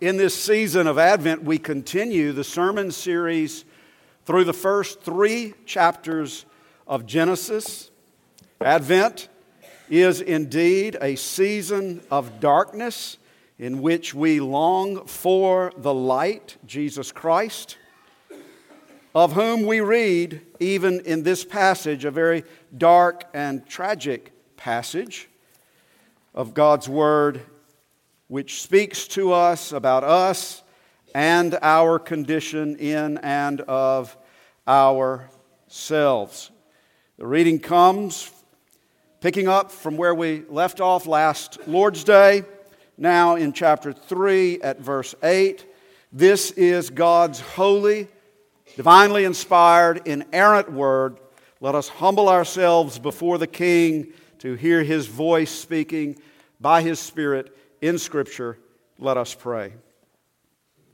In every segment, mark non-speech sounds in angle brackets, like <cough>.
In this season of Advent, we continue the sermon series through the first three chapters of Genesis. Advent is indeed a season of darkness in which we long for the light, Jesus Christ, of whom we read, even in this passage, a very dark and tragic passage of God's Word which speaks to us about us and our condition in and of ourselves. The reading comes picking up from where we left off last Lord's Day, now in chapter 3 at verse 8. This is God's holy, divinely inspired, inerrant word. Let us humble ourselves before the King to hear his voice speaking by his Spirit in Scripture, let us pray.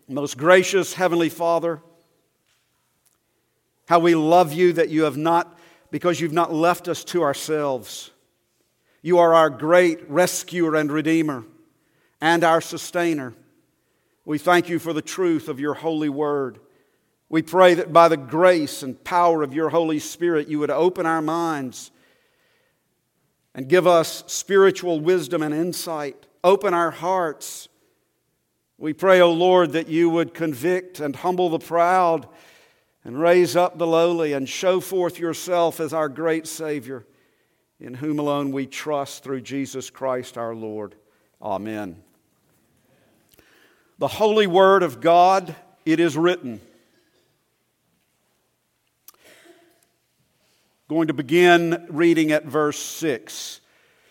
Most gracious Heavenly Father, how we love you that you have not, because you've not left us to ourselves. You are our great rescuer and redeemer and our sustainer. We thank you for the truth of your holy word. We pray that by the grace and power of your Holy Spirit, you would open our minds and give us spiritual wisdom and insight Open our hearts. We pray, O oh Lord, that you would convict and humble the proud and raise up the lowly and show forth yourself as our great Savior, in whom alone we trust through Jesus Christ our Lord. Amen. The holy word of God, it is written. Going to begin reading at verse 6.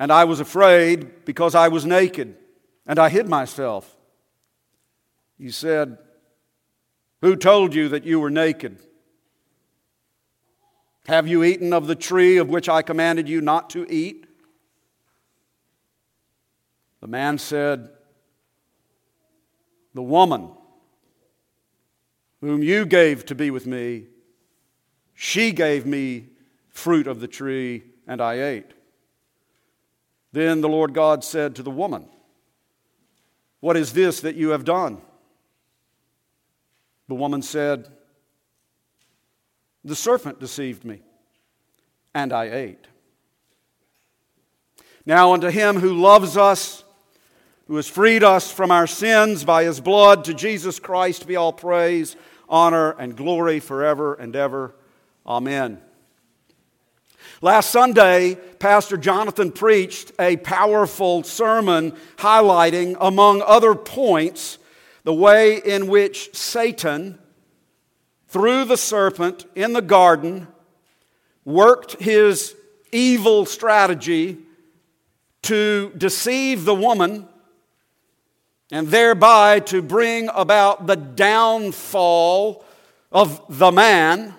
and I was afraid because I was naked, and I hid myself. He said, Who told you that you were naked? Have you eaten of the tree of which I commanded you not to eat? The man said, The woman whom you gave to be with me, she gave me fruit of the tree, and I ate. Then the Lord God said to the woman, What is this that you have done? The woman said, The serpent deceived me, and I ate. Now, unto him who loves us, who has freed us from our sins by his blood, to Jesus Christ be all praise, honor, and glory forever and ever. Amen. Last Sunday, Pastor Jonathan preached a powerful sermon highlighting, among other points, the way in which Satan, through the serpent in the garden, worked his evil strategy to deceive the woman and thereby to bring about the downfall of the man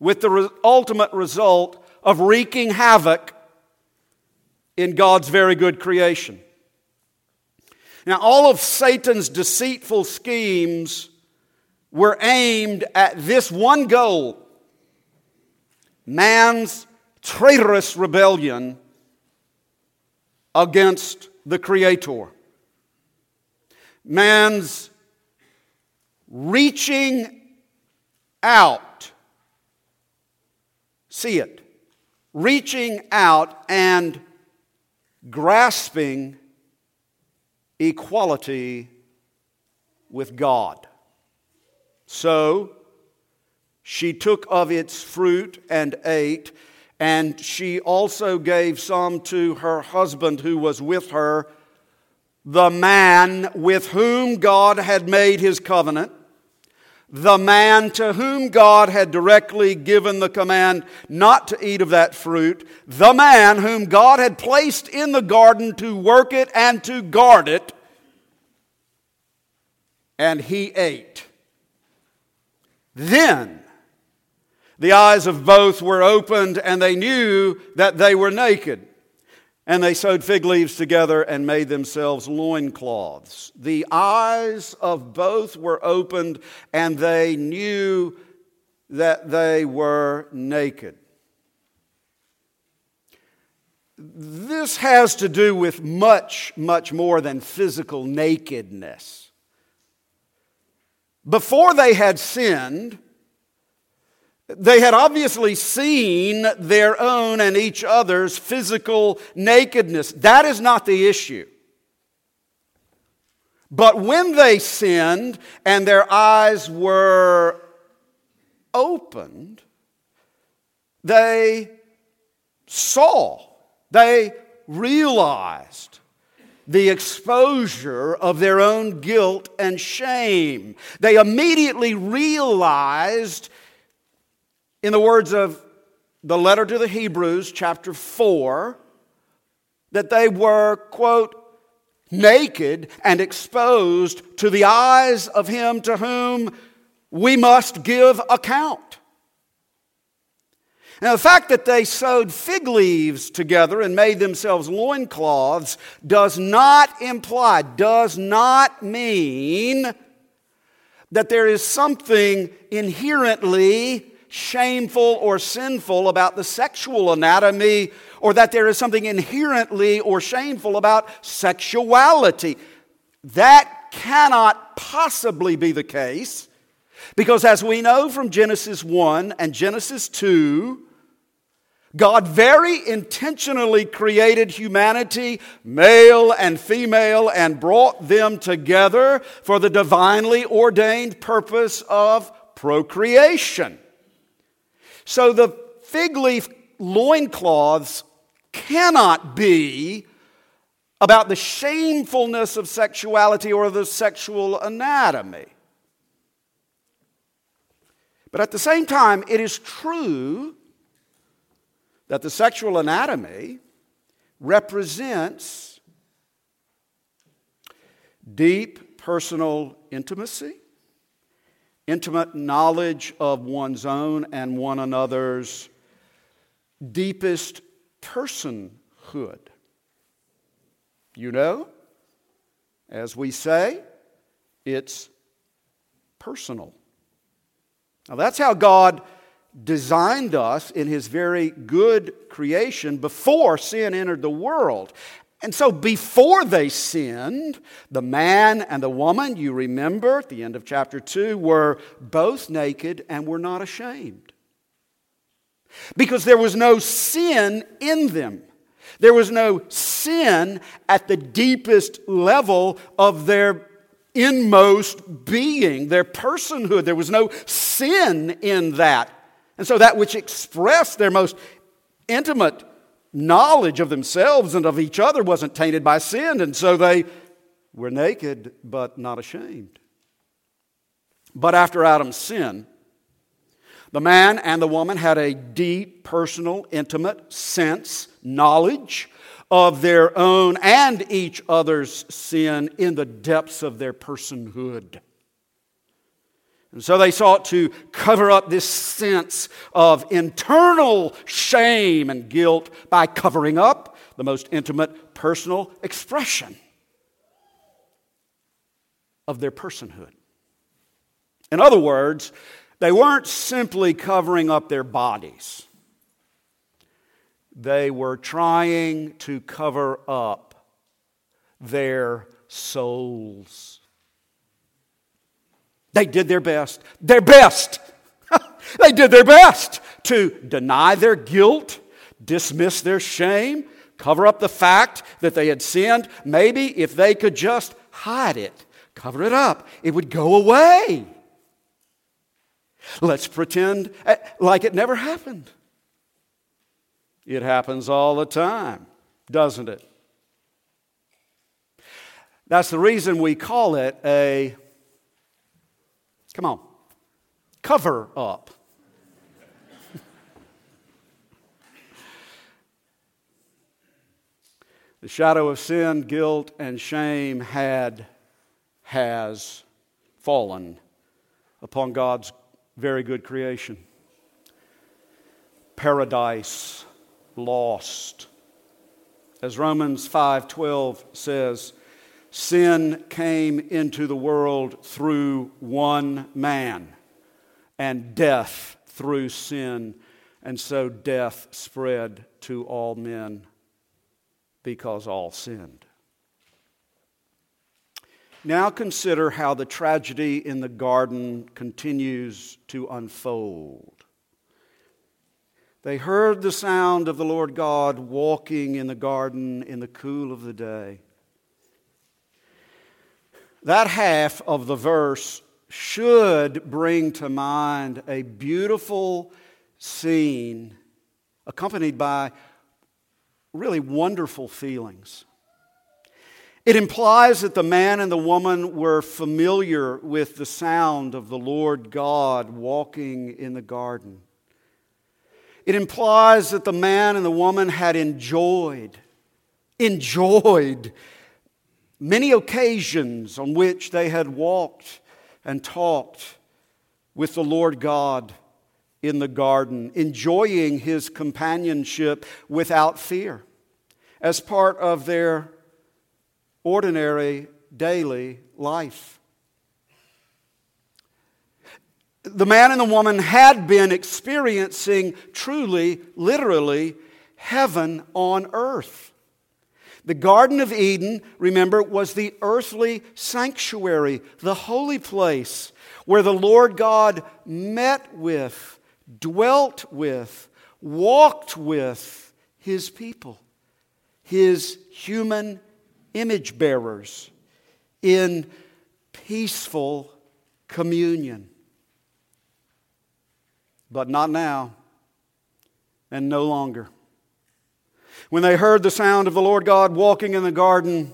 with the re- ultimate result of wreaking havoc in God's very good creation. Now, all of Satan's deceitful schemes were aimed at this one goal man's traitorous rebellion against the Creator. Man's reaching out see it. Reaching out and grasping equality with God. So, She took of its fruit and ate, and she also gave some to her husband who was with her, the man with whom God had made his covenant the man to whom God had directly given the command not to eat of that fruit, the man whom God had placed in the garden to work it and to guard it, and he ate. Then the eyes of both were opened, and they knew that they were naked. And they sewed fig leaves together and made themselves loincloths. The eyes of both were opened, and they knew that they were naked. This has to do with much, much more than physical nakedness. Before they had sinned, they had obviously seen their own and each other's physical nakedness. That is not the issue. But when they sinned and their eyes were opened, they saw, they realized the exposure of their own guilt and shame. They immediately realized in the words of the letter to the Hebrews, chapter 4, that they were, quote, naked and exposed to the eyes of him to whom we must give account. Now, the fact that they sewed fig leaves together and made themselves loincloths does not imply, does not mean that there is something inherently shameful or sinful about the sexual anatomy or that there is something inherently or shameful about sexuality. That cannot possibly be the case because, as we know from Genesis 1 and Genesis 2, God very intentionally created humanity, male and female, and brought them together for the divinely ordained purpose of procreation. So the fig leaf loincloths cannot be about the shamefulness of sexuality or the sexual anatomy. But at the same time, it is true that the sexual anatomy represents deep personal intimacy intimate knowledge of one's own and one another's deepest personhood. You know, as we say, it's personal. Now, that's how God designed us in His very good creation before sin entered the world. And so before they sinned, the man and the woman, you remember at the end of chapter 2, were both naked and were not ashamed. Because there was no sin in them. There was no sin at the deepest level of their inmost being, their personhood. There was no sin in that. And so that which expressed their most intimate knowledge of themselves and of each other wasn't tainted by sin, and so they were naked but not ashamed. But after Adam's sin, the man and the woman had a deep, personal, intimate sense, knowledge of their own and each other's sin in the depths of their personhood. And so they sought to cover up this sense of internal shame and guilt by covering up the most intimate personal expression of their personhood. In other words, they weren't simply covering up their bodies, they were trying to cover up their souls. They did their best. Their best. <laughs> they did their best to deny their guilt, dismiss their shame, cover up the fact that they had sinned. Maybe if they could just hide it, cover it up, it would go away. Let's pretend eh, like it never happened. It happens all the time, doesn't it? That's the reason we call it a, come on, cover up. <laughs> the shadow of sin, guilt, and shame had, has fallen upon God's very good creation. Paradise lost. As Romans 5:12 says, sin came into the world through one man, and death through sin, and so death spread to all men because all sinned. Now consider how the tragedy in the garden continues to unfold. They heard the sound of the Lord God walking in the garden in the cool of the day. That half of the verse should bring to mind a beautiful scene accompanied by really wonderful feelings. It implies that the man and the woman were familiar with the sound of the Lord God walking in the garden. It implies that the man and the woman had enjoyed, enjoyed many occasions on which they had walked and talked with the Lord God in the garden, enjoying his companionship without fear as part of their ordinary daily life. The man and the woman had been experiencing truly, literally, heaven on earth. The Garden of Eden, remember, was the earthly sanctuary, the holy place where the Lord God met with, dwelt with, walked with his people, his human image bearers in peaceful communion. But not now, and no longer. When they heard the sound of the Lord God walking in the garden,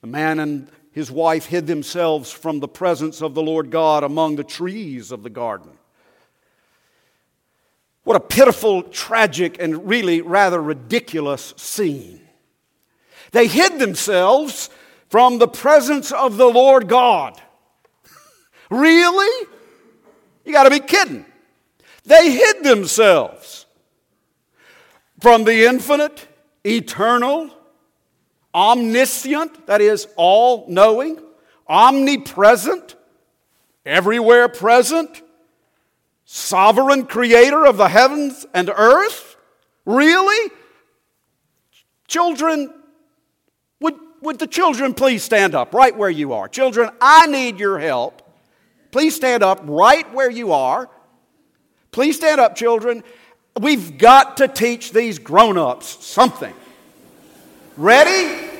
the man and his wife hid themselves from the presence of the Lord God among the trees of the garden. What a pitiful, tragic, and really rather ridiculous scene. They hid themselves from the presence of the Lord God. <laughs> really? You got to be kidding. They hid themselves from the infinite, eternal, omniscient, that is, all knowing, omnipresent, everywhere present, sovereign creator of the heavens and earth? Really? Children, would would the children please stand up right where you are? Children, I need your help. Please stand up right where you are. Please stand up, children. We've got to teach these grown ups something. Ready?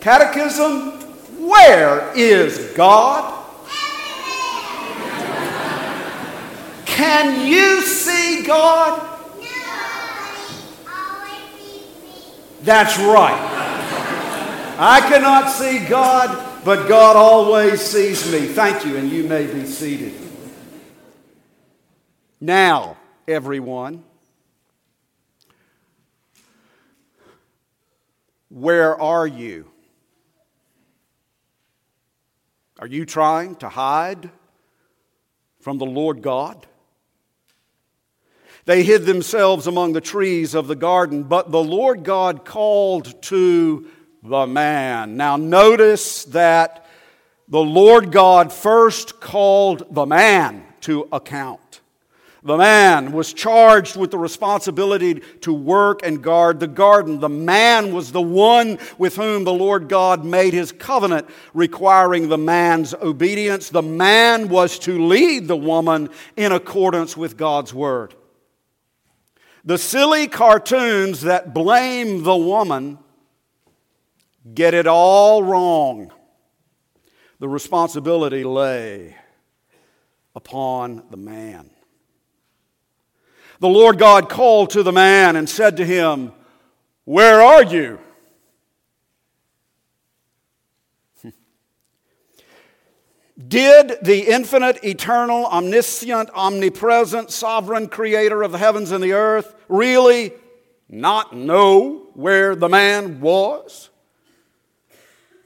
Catechism Where is God? Everywhere. Can you see God? That's right. I cannot see God, but God always sees me. Thank you, and you may be seated. Now, everyone, where are you? Are you trying to hide from the Lord God? They hid themselves among the trees of the garden, but the Lord God called to the man. Now, notice that the Lord God first called the man to account. The man was charged with the responsibility to work and guard the garden. The man was the one with whom the Lord God made his covenant, requiring the man's obedience. The man was to lead the woman in accordance with God's word. The silly cartoons that blame the woman get it all wrong. The responsibility lay upon the man. The Lord God called to the man and said to him, Where are you? <laughs> Did the infinite, eternal, omniscient, omnipresent, sovereign creator of the heavens and the earth really not know where the man was?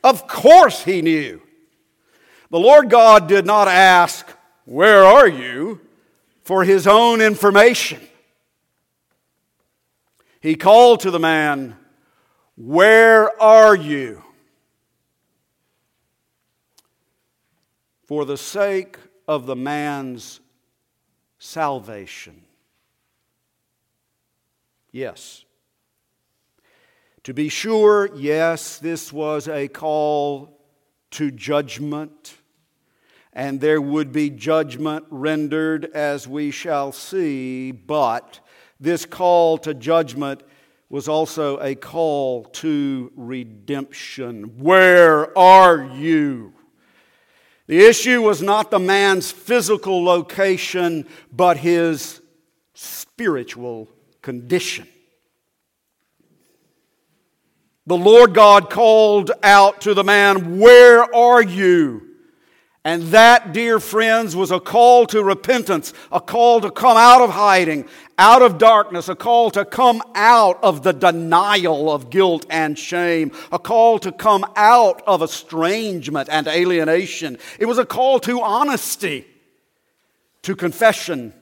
Of course he knew. The Lord God did not ask, Where are you? For his own information. He called to the man, Where are you? for the sake of the man's salvation. Yes. To be sure, yes, this was a call to judgment, and there would be judgment rendered as we shall see, but this call to judgment was also a call to redemption. Where are you? The issue was not the man's physical location, but his spiritual condition. The Lord God called out to the man, Where are you? And that, dear friends, was a call to repentance, a call to come out of hiding, out of darkness, a call to come out of the denial of guilt and shame, a call to come out of estrangement and alienation. It was a call to honesty, to confession.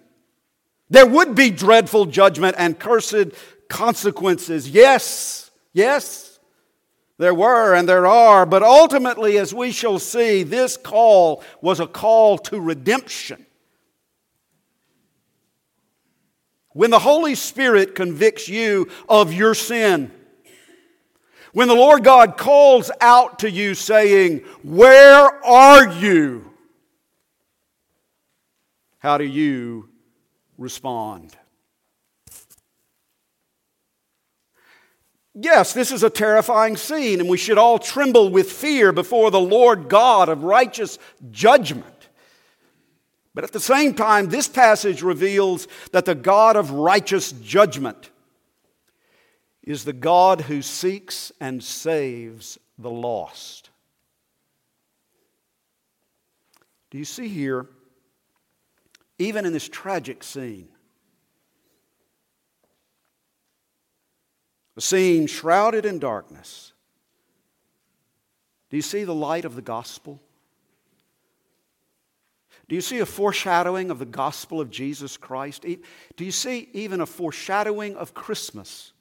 There would be dreadful judgment and cursed consequences. Yes, yes. There were and there are, but ultimately, as we shall see, this call was a call to redemption. When the Holy Spirit convicts you of your sin, when the Lord God calls out to you saying, Where are you? How do you respond? Yes, this is a terrifying scene, and we should all tremble with fear before the Lord God of righteous judgment. But at the same time, this passage reveals that the God of righteous judgment is the God who seeks and saves the lost. Do you see here, even in this tragic scene, a scene shrouded in darkness. Do you see the light of the gospel? Do you see a foreshadowing of the gospel of Jesus Christ? Do you see even a foreshadowing of Christmas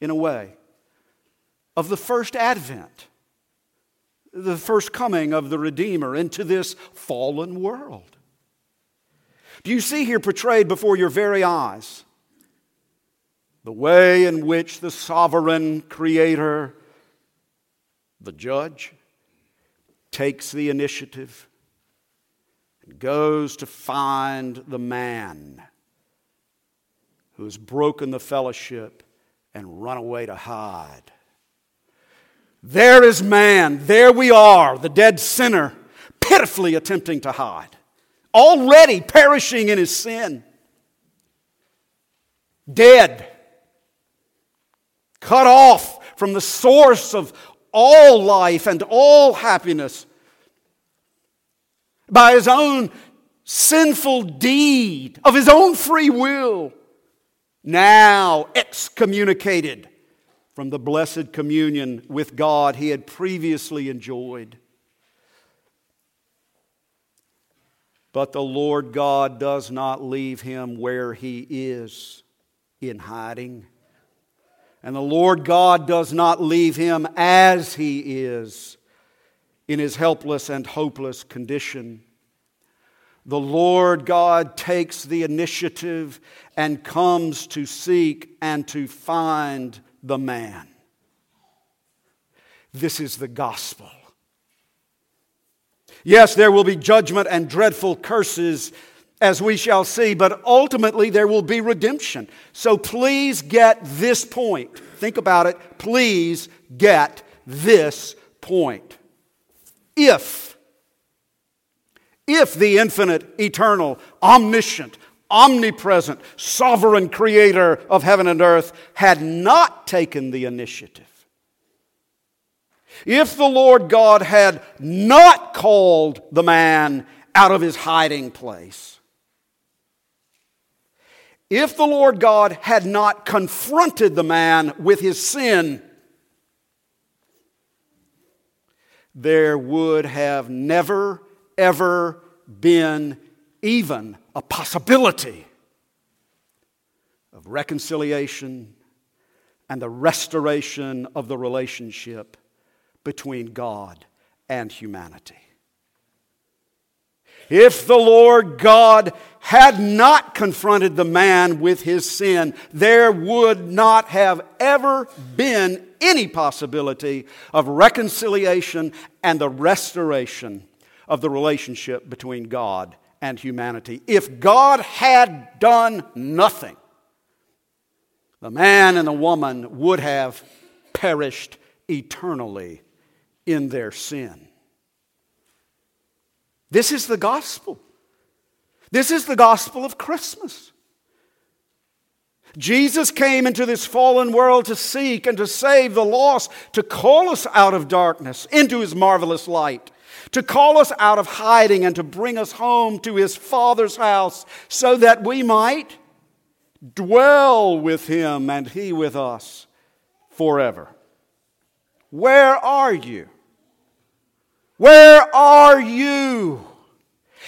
in a way? Of the first advent, the first coming of the Redeemer into this fallen world? Do you see here portrayed before your very eyes the way in which the sovereign creator, the judge, takes the initiative and goes to find the man who has broken the fellowship and run away to hide. There is man, there we are, the dead sinner, pitifully attempting to hide, already perishing in his sin, dead cut off from the source of all life and all happiness by his own sinful deed of his own free will, now excommunicated from the blessed communion with God he had previously enjoyed. But the Lord God does not leave him where he is in hiding. And the Lord God does not leave him as he is in his helpless and hopeless condition. The Lord God takes the initiative and comes to seek and to find the man. This is the gospel. Yes, there will be judgment and dreadful curses as we shall see, but ultimately there will be redemption. So please get this point. Think about it. Please get this point. If, If the infinite, eternal, omniscient, omnipresent, sovereign creator of heaven and earth had not taken the initiative, if the Lord God had not called the man out of his hiding place, if the Lord God had not confronted the man with his sin, there would have never, ever been even a possibility of reconciliation and the restoration of the relationship between God and humanity. If the Lord God had not confronted the man with his sin, there would not have ever been any possibility of reconciliation and the restoration of the relationship between God and humanity. If God had done nothing, the man and the woman would have perished eternally in their sin. This is the gospel. This is the gospel of Christmas. Jesus came into this fallen world to seek and to save the lost, to call us out of darkness into his marvelous light, to call us out of hiding and to bring us home to his Father's house so that we might dwell with him and he with us forever. Where are you? Where are you?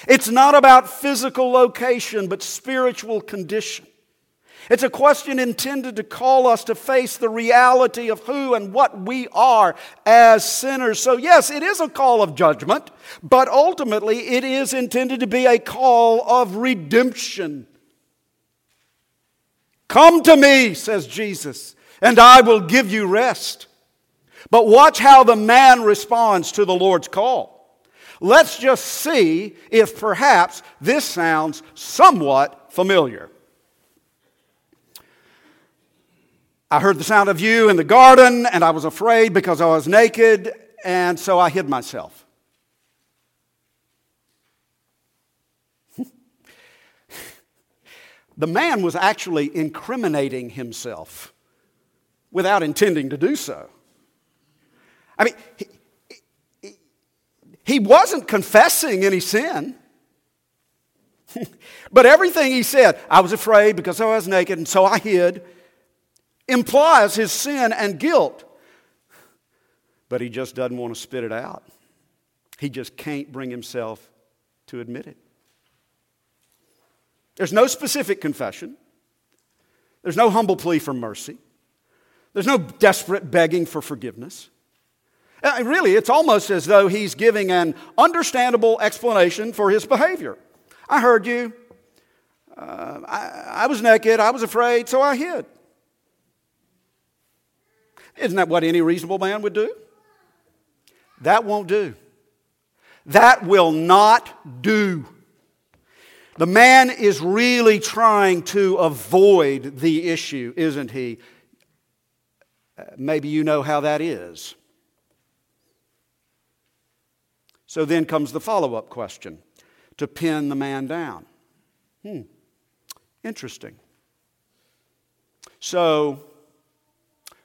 It's not about physical location, but spiritual condition. It's a question intended to call us to face the reality of who and what we are as sinners. So, yes, it is a call of judgment, but ultimately it is intended to be a call of redemption. Come to me, says Jesus, and I will give you rest. But watch how the man responds to the Lord's call. Let's just see if perhaps this sounds somewhat familiar. I heard the sound of you in the garden, and I was afraid because I was naked, and so I hid myself. <laughs> the man was actually incriminating himself without intending to do so. I mean, he, he, he wasn't confessing any sin. <laughs> but everything he said, I was afraid because I was naked and so I hid, implies his sin and guilt. But he just doesn't want to spit it out. He just can't bring himself to admit it. There's no specific confession. There's no humble plea for mercy. There's no desperate begging for forgiveness. Uh, really, it's almost as though he's giving an understandable explanation for his behavior. I heard you. Uh, I, I was naked. I was afraid, so I hid. Isn't that what any reasonable man would do? That won't do. That will not do. The man is really trying to avoid the issue, isn't he? Uh, maybe you know how that is. So then comes the follow up question to pin the man down. Hmm, interesting. So,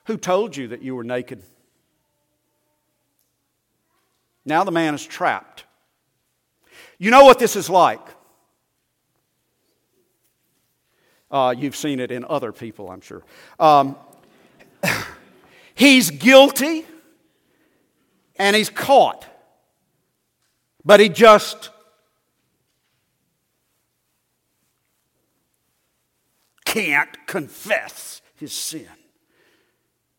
who told you that you were naked? Now the man is trapped. You know what this is like. Uh, you've seen it in other people, I'm sure. Um, <laughs> he's guilty and he's caught. But he just can't confess his sin.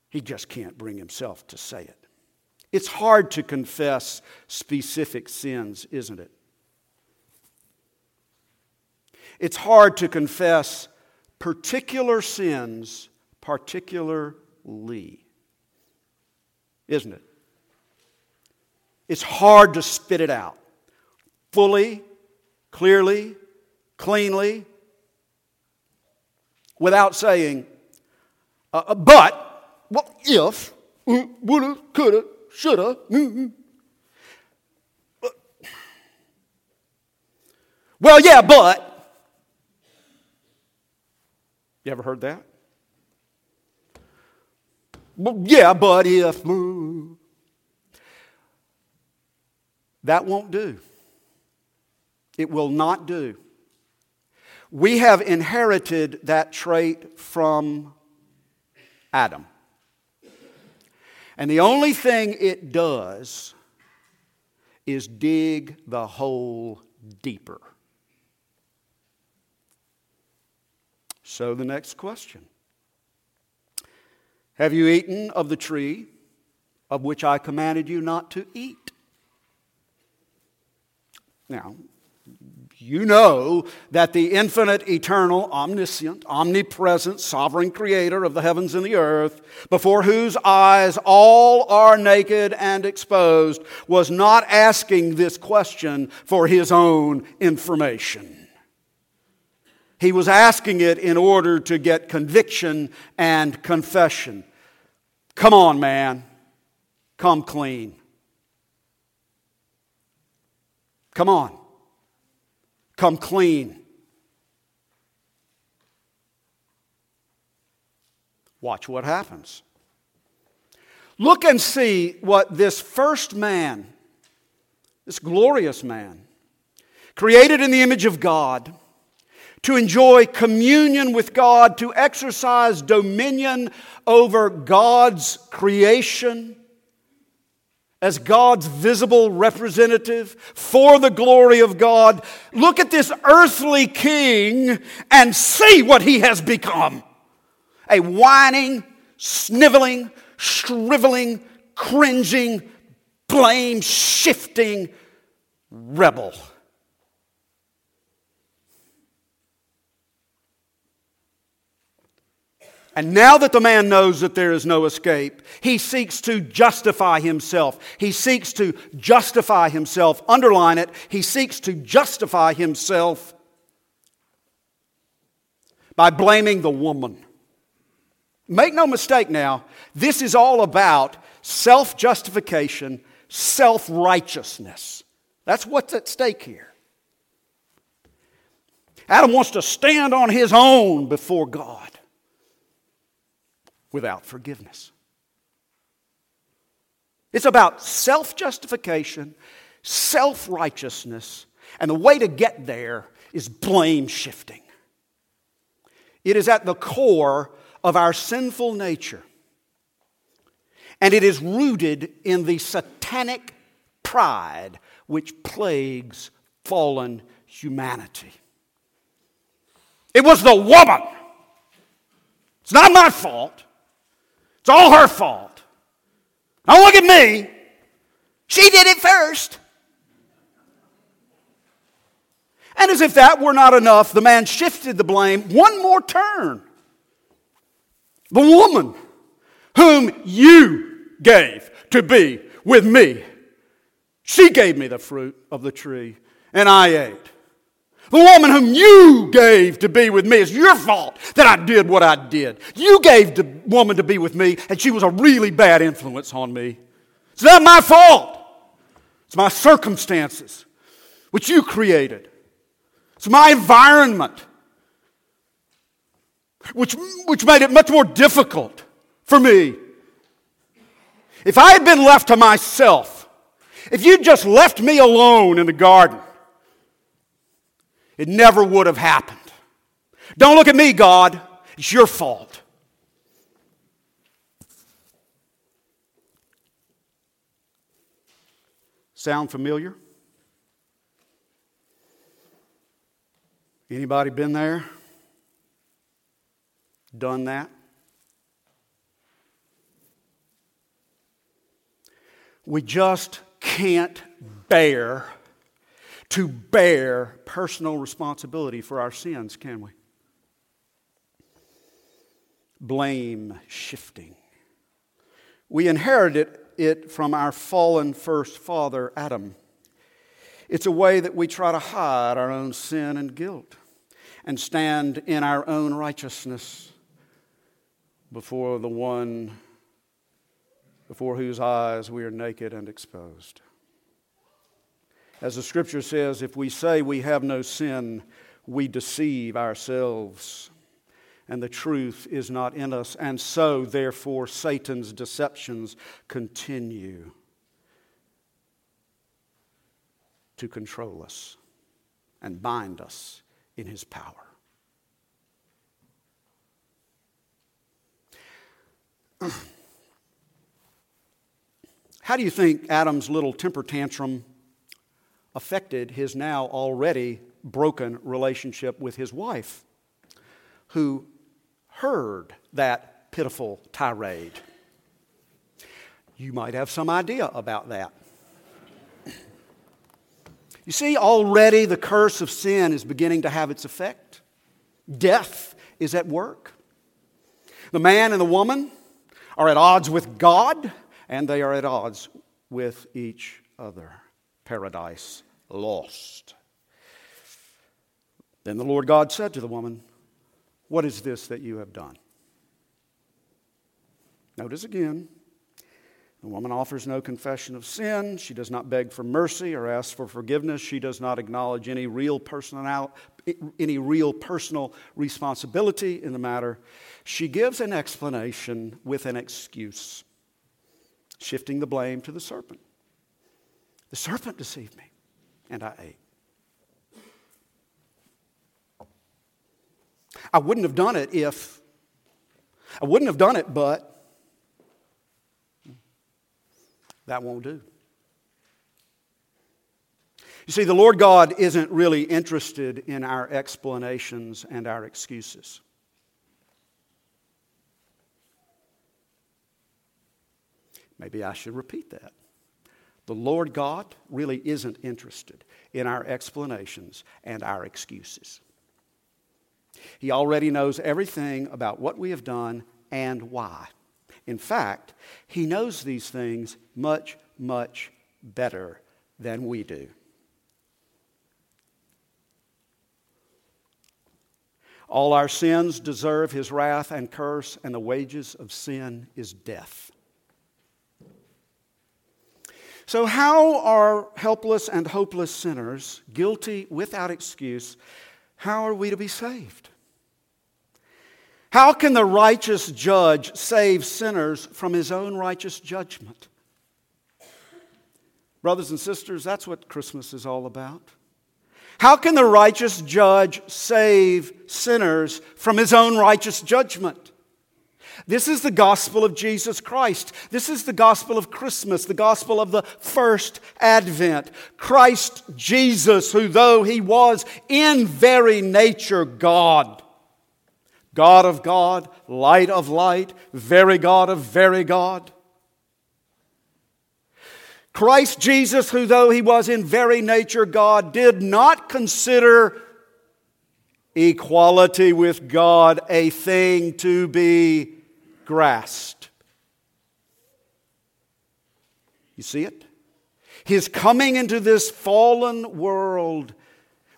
He just can't bring himself to say it. It's hard to confess specific sins, isn't it? It's hard to confess particular sins particularly, isn't it? It's hard to spit it out fully, clearly, cleanly, without saying, uh, uh but, well, if, woulda, coulda, shoulda. Well, yeah, but. You ever heard that? Well, yeah, but if. That won't do. It will not do. We have inherited that trait from Adam. And the only thing it does is dig the hole deeper. So, the next question Have you eaten of the tree of which I commanded you not to eat? Now, you know that the infinite, eternal, omniscient, omnipresent, sovereign creator of the heavens and the earth, before whose eyes all are naked and exposed, was not asking this question for his own information. He was asking it in order to get conviction and confession. Come on, man. Come clean. Come on. Come clean. Watch what happens. Look and see what this first man, this glorious man, created in the image of God, to enjoy communion with God, to exercise dominion over God's creation, as God's visible representative for the glory of God. Look at this earthly king and see what he has become a whining, sniveling, shriveling, cringing, blame shifting rebel. And now that the man knows that there is no escape, he seeks to justify himself. He seeks to justify himself. Underline it. He seeks to justify himself by blaming the woman. Make no mistake now, this is all about self justification, self righteousness. That's what's at stake here. Adam wants to stand on his own before God without forgiveness. It's about self justification, self righteousness, and the way to get there is blame shifting. It is at the core of our sinful nature, and it is rooted in the satanic pride which plagues fallen humanity. It was the woman. It's not my fault. It's all her fault. Don't look at me. She did it first. And as if that were not enough, the man shifted the blame one more turn. The woman whom you gave to be with me, she gave me the fruit of the tree, and I ate. The woman whom you gave to be with me, it's your fault that I did what I did. You gave the woman to be with me, and she was a really bad influence on me. It's not my fault. It's my circumstances, which you created. It's my environment, which, which made it much more difficult for me. If I had been left to myself, if you'd just left me alone in the garden, it never would have happened. Don't look at me, God. It's your fault. Sound familiar? Anybody been there? Done that? We just can't bear to bear personal responsibility for our sins, can we? Blame shifting. We inherited it from our fallen first father, Adam. It's a way that we try to hide our own sin and guilt and stand in our own righteousness before the one before whose eyes we are naked and exposed. As the scripture says, if we say we have no sin, we deceive ourselves, and the truth is not in us. And so, therefore, Satan's deceptions continue to control us and bind us in his power. <clears throat> How do you think Adam's little temper tantrum affected his now already broken relationship with his wife, who heard that pitiful tirade? You might have some idea about that. You see, already the curse of sin is beginning to have its effect. Death is at work. The man and the woman are at odds with God, and they are at odds with each other. Paradise lost. Then the Lord God said to the woman, What is this that you have done? Notice again, the woman offers no confession of sin. She does not beg for mercy or ask for forgiveness. She does not acknowledge any real personal, any real personal responsibility in the matter. She gives an explanation with an excuse, shifting the blame to the serpent. The serpent deceived me, and I ate. I wouldn't have done it if, I wouldn't have done it, but that won't do. You see, the Lord God isn't really interested in our explanations and our excuses. Maybe I should repeat that. The Lord God really isn't interested in our explanations and our excuses. He already knows everything about what we have done and why. In fact, He knows these things much, much better than we do. All our sins deserve His wrath and curse, and the wages of sin is death. So, how are helpless and hopeless sinners, guilty without excuse, how are we to be saved? How can the righteous judge save sinners from his own righteous judgment? Brothers and sisters, that's what Christmas is all about. How can the righteous judge save sinners from his own righteous judgment? This is the gospel of Jesus Christ. This is the gospel of Christmas, the gospel of the first advent. Christ Jesus, who though he was in very nature God, God of God, light of light, very God of very God. Christ Jesus, who though he was in very nature God, did not consider equality with God a thing to be grasped. You see it? His coming into this fallen world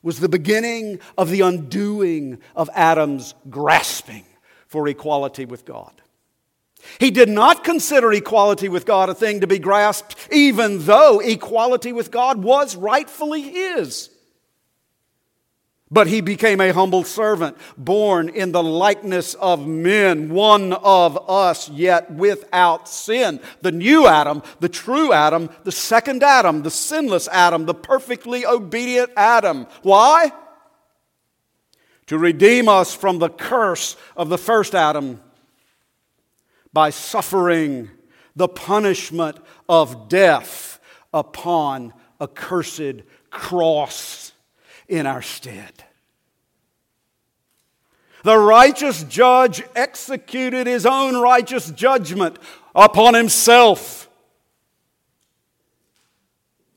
was the beginning of the undoing of Adam's grasping for equality with God. He did not consider equality with God a thing to be grasped, even though equality with God was rightfully his. But he became a humble servant, born in the likeness of men, one of us, yet without sin. The new Adam, the true Adam, the second Adam, the sinless Adam, the perfectly obedient Adam. Why? To redeem us from the curse of the first Adam by suffering the punishment of death upon a cursed cross in our stead. The righteous judge executed his own righteous judgment upon himself.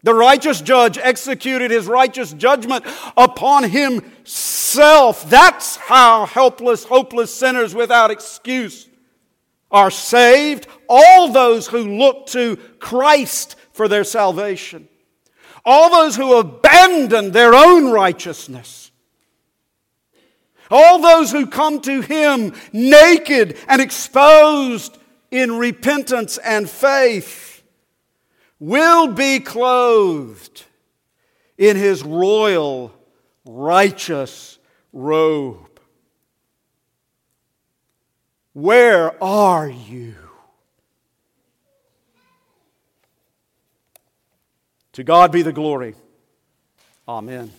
The righteous judge executed his righteous judgment upon himself. That's how helpless, hopeless sinners without excuse are saved. All those who look to Christ for their salvation. All those who abandon their own righteousness. All those who come to Him naked and exposed in repentance and faith will be clothed in his royal, righteous robe. Where are you? To God be the glory. Amen.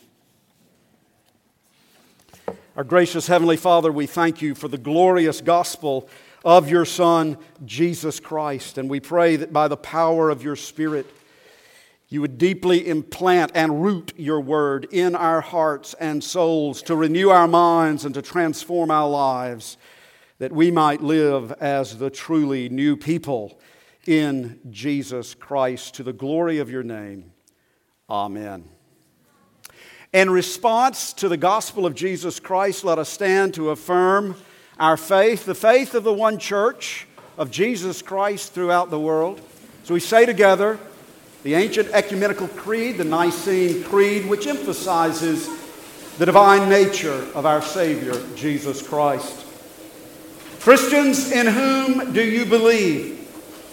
Our gracious Heavenly Father, we thank you for the glorious gospel of your Son, Jesus Christ. And we pray that by the power of your Spirit, you would deeply implant and root your word in our hearts and souls to renew our minds and to transform our lives, that we might live as the truly new people in Jesus Christ to the glory of your name. Amen. In response to the gospel of Jesus Christ, let us stand to affirm our faith, the faith of the one church of Jesus Christ throughout the world. So we say together the ancient ecumenical creed, the Nicene Creed, which emphasizes the divine nature of our Savior, Jesus Christ. Christians, in whom do you believe?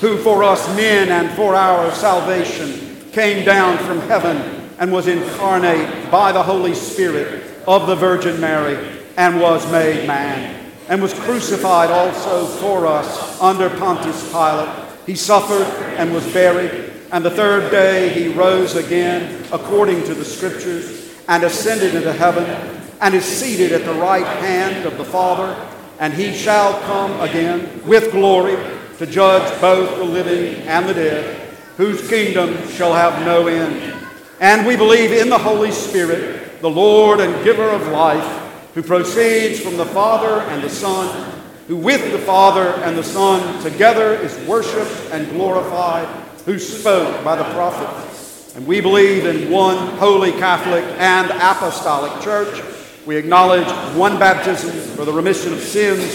who for us men and for our salvation came down from heaven and was incarnate by the Holy Spirit of the Virgin Mary and was made man and was crucified also for us under Pontius Pilate. He suffered and was buried, and the third day he rose again according to the Scriptures and ascended into heaven and is seated at the right hand of the Father, and he shall come again with glory to judge both the living and the dead, whose kingdom shall have no end. And we believe in the Holy Spirit, the Lord and giver of life who proceeds from the Father and the Son, who with the Father and the Son together is worshiped and glorified, who spoke by the prophets. And we believe in one holy Catholic and apostolic church. We acknowledge one baptism for the remission of sins,